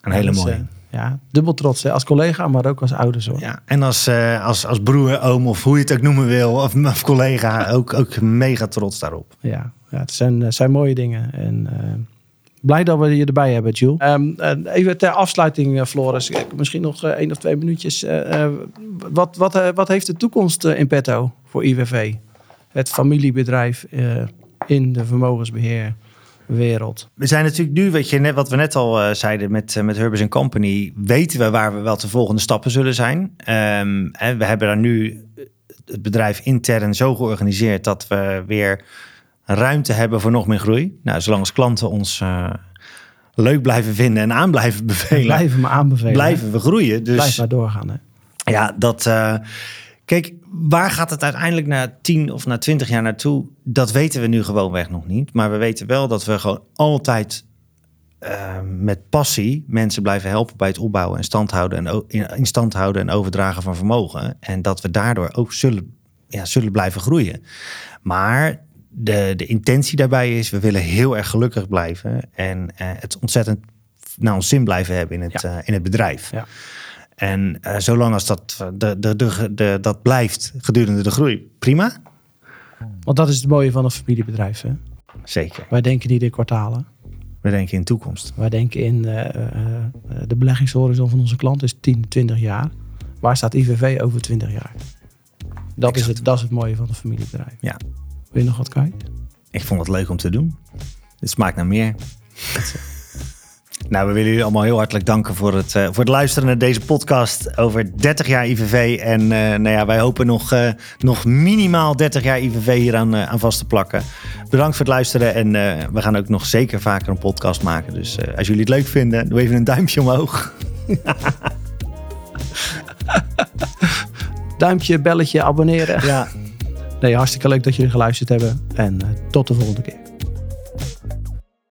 S2: een hele mooie.
S1: Ja, dubbel trots. Hè? Als collega, maar ook als ouders. Hoor.
S2: Ja, en als, eh, als, als broer, oom of hoe je het ook noemen wil, of, of collega, ook, ook mega trots daarop.
S1: Ja, ja het zijn, eh, zijn mooie dingen. En eh, blij dat we je erbij hebben, Jules. Ehm, eh, even ter afsluiting, Floris. Misschien nog één of twee minuutjes. Eh, eh, wat, wat, wat heeft de toekomst in petto voor IWV? Het familiebedrijf eh, in de vermogensbeheerwereld.
S2: We zijn natuurlijk nu, weet je, net wat we net al eh, zeiden met, eh, met Hurbers Company, weten we waar we wel de volgende stappen zullen zijn. Ehm, en we hebben daar nu het bedrijf intern zo georganiseerd dat we weer ruimte hebben voor nog meer groei. Nou, zolang als klanten ons eh, leuk blijven vinden en aan blijven bevelen,
S1: Blijven me aanbevelen.
S2: blijven we groeien. Dus
S1: Blijf maar doorgaan. Hè?
S2: ja, dat. Kijk, waar gaat het uiteindelijk na 10 of na 20 jaar naartoe? Dat weten we nu gewoonweg nog niet. Maar we weten wel dat we gewoon altijd eh, met passie mensen blijven helpen bij het opbouwen en stand houden en in, stand houden en overdragen van vermogen. En dat we daardoor ook zullen, ja, zullen blijven groeien. Maar de, de intentie daarbij is, we willen heel erg gelukkig blijven en eh, het ontzettend naar ons zin blijven hebben in het,
S1: Ja.
S2: eh, in het bedrijf.
S1: Ja.
S2: En eh, zolang als dat, eh, de, de, de, dat blijft gedurende de groei, prima.
S1: Want dat is het mooie van een familiebedrijf. Hè?
S2: Zeker.
S1: Wij denken niet in kwartalen.
S2: We denken in toekomst.
S1: Wij denken in eh, de beleggingshorizon van onze klant is 10, 20 jaar. Waar staat IVV over 20 jaar? Dat is, het, dat is het mooie van een familiebedrijf.
S2: Ja.
S1: Wil je nog wat kwijt?
S2: Ik vond het leuk om te doen. Het smaakt naar meer. Nou, we willen jullie allemaal heel hartelijk danken voor het, eh, voor het luisteren naar deze podcast over 30 jaar IVV. En eh, nou ja, wij hopen nog, eh, nog minimaal 30 jaar IVV hier aan, aan vast te plakken. Bedankt voor het luisteren en we gaan ook nog zeker vaker een podcast maken. Dus als jullie het leuk vinden, doe even een duimpje omhoog.
S1: Duimpje, belletje, abonneren.
S2: Ja,
S1: nee, hartstikke leuk dat jullie geluisterd hebben. En tot de volgende keer.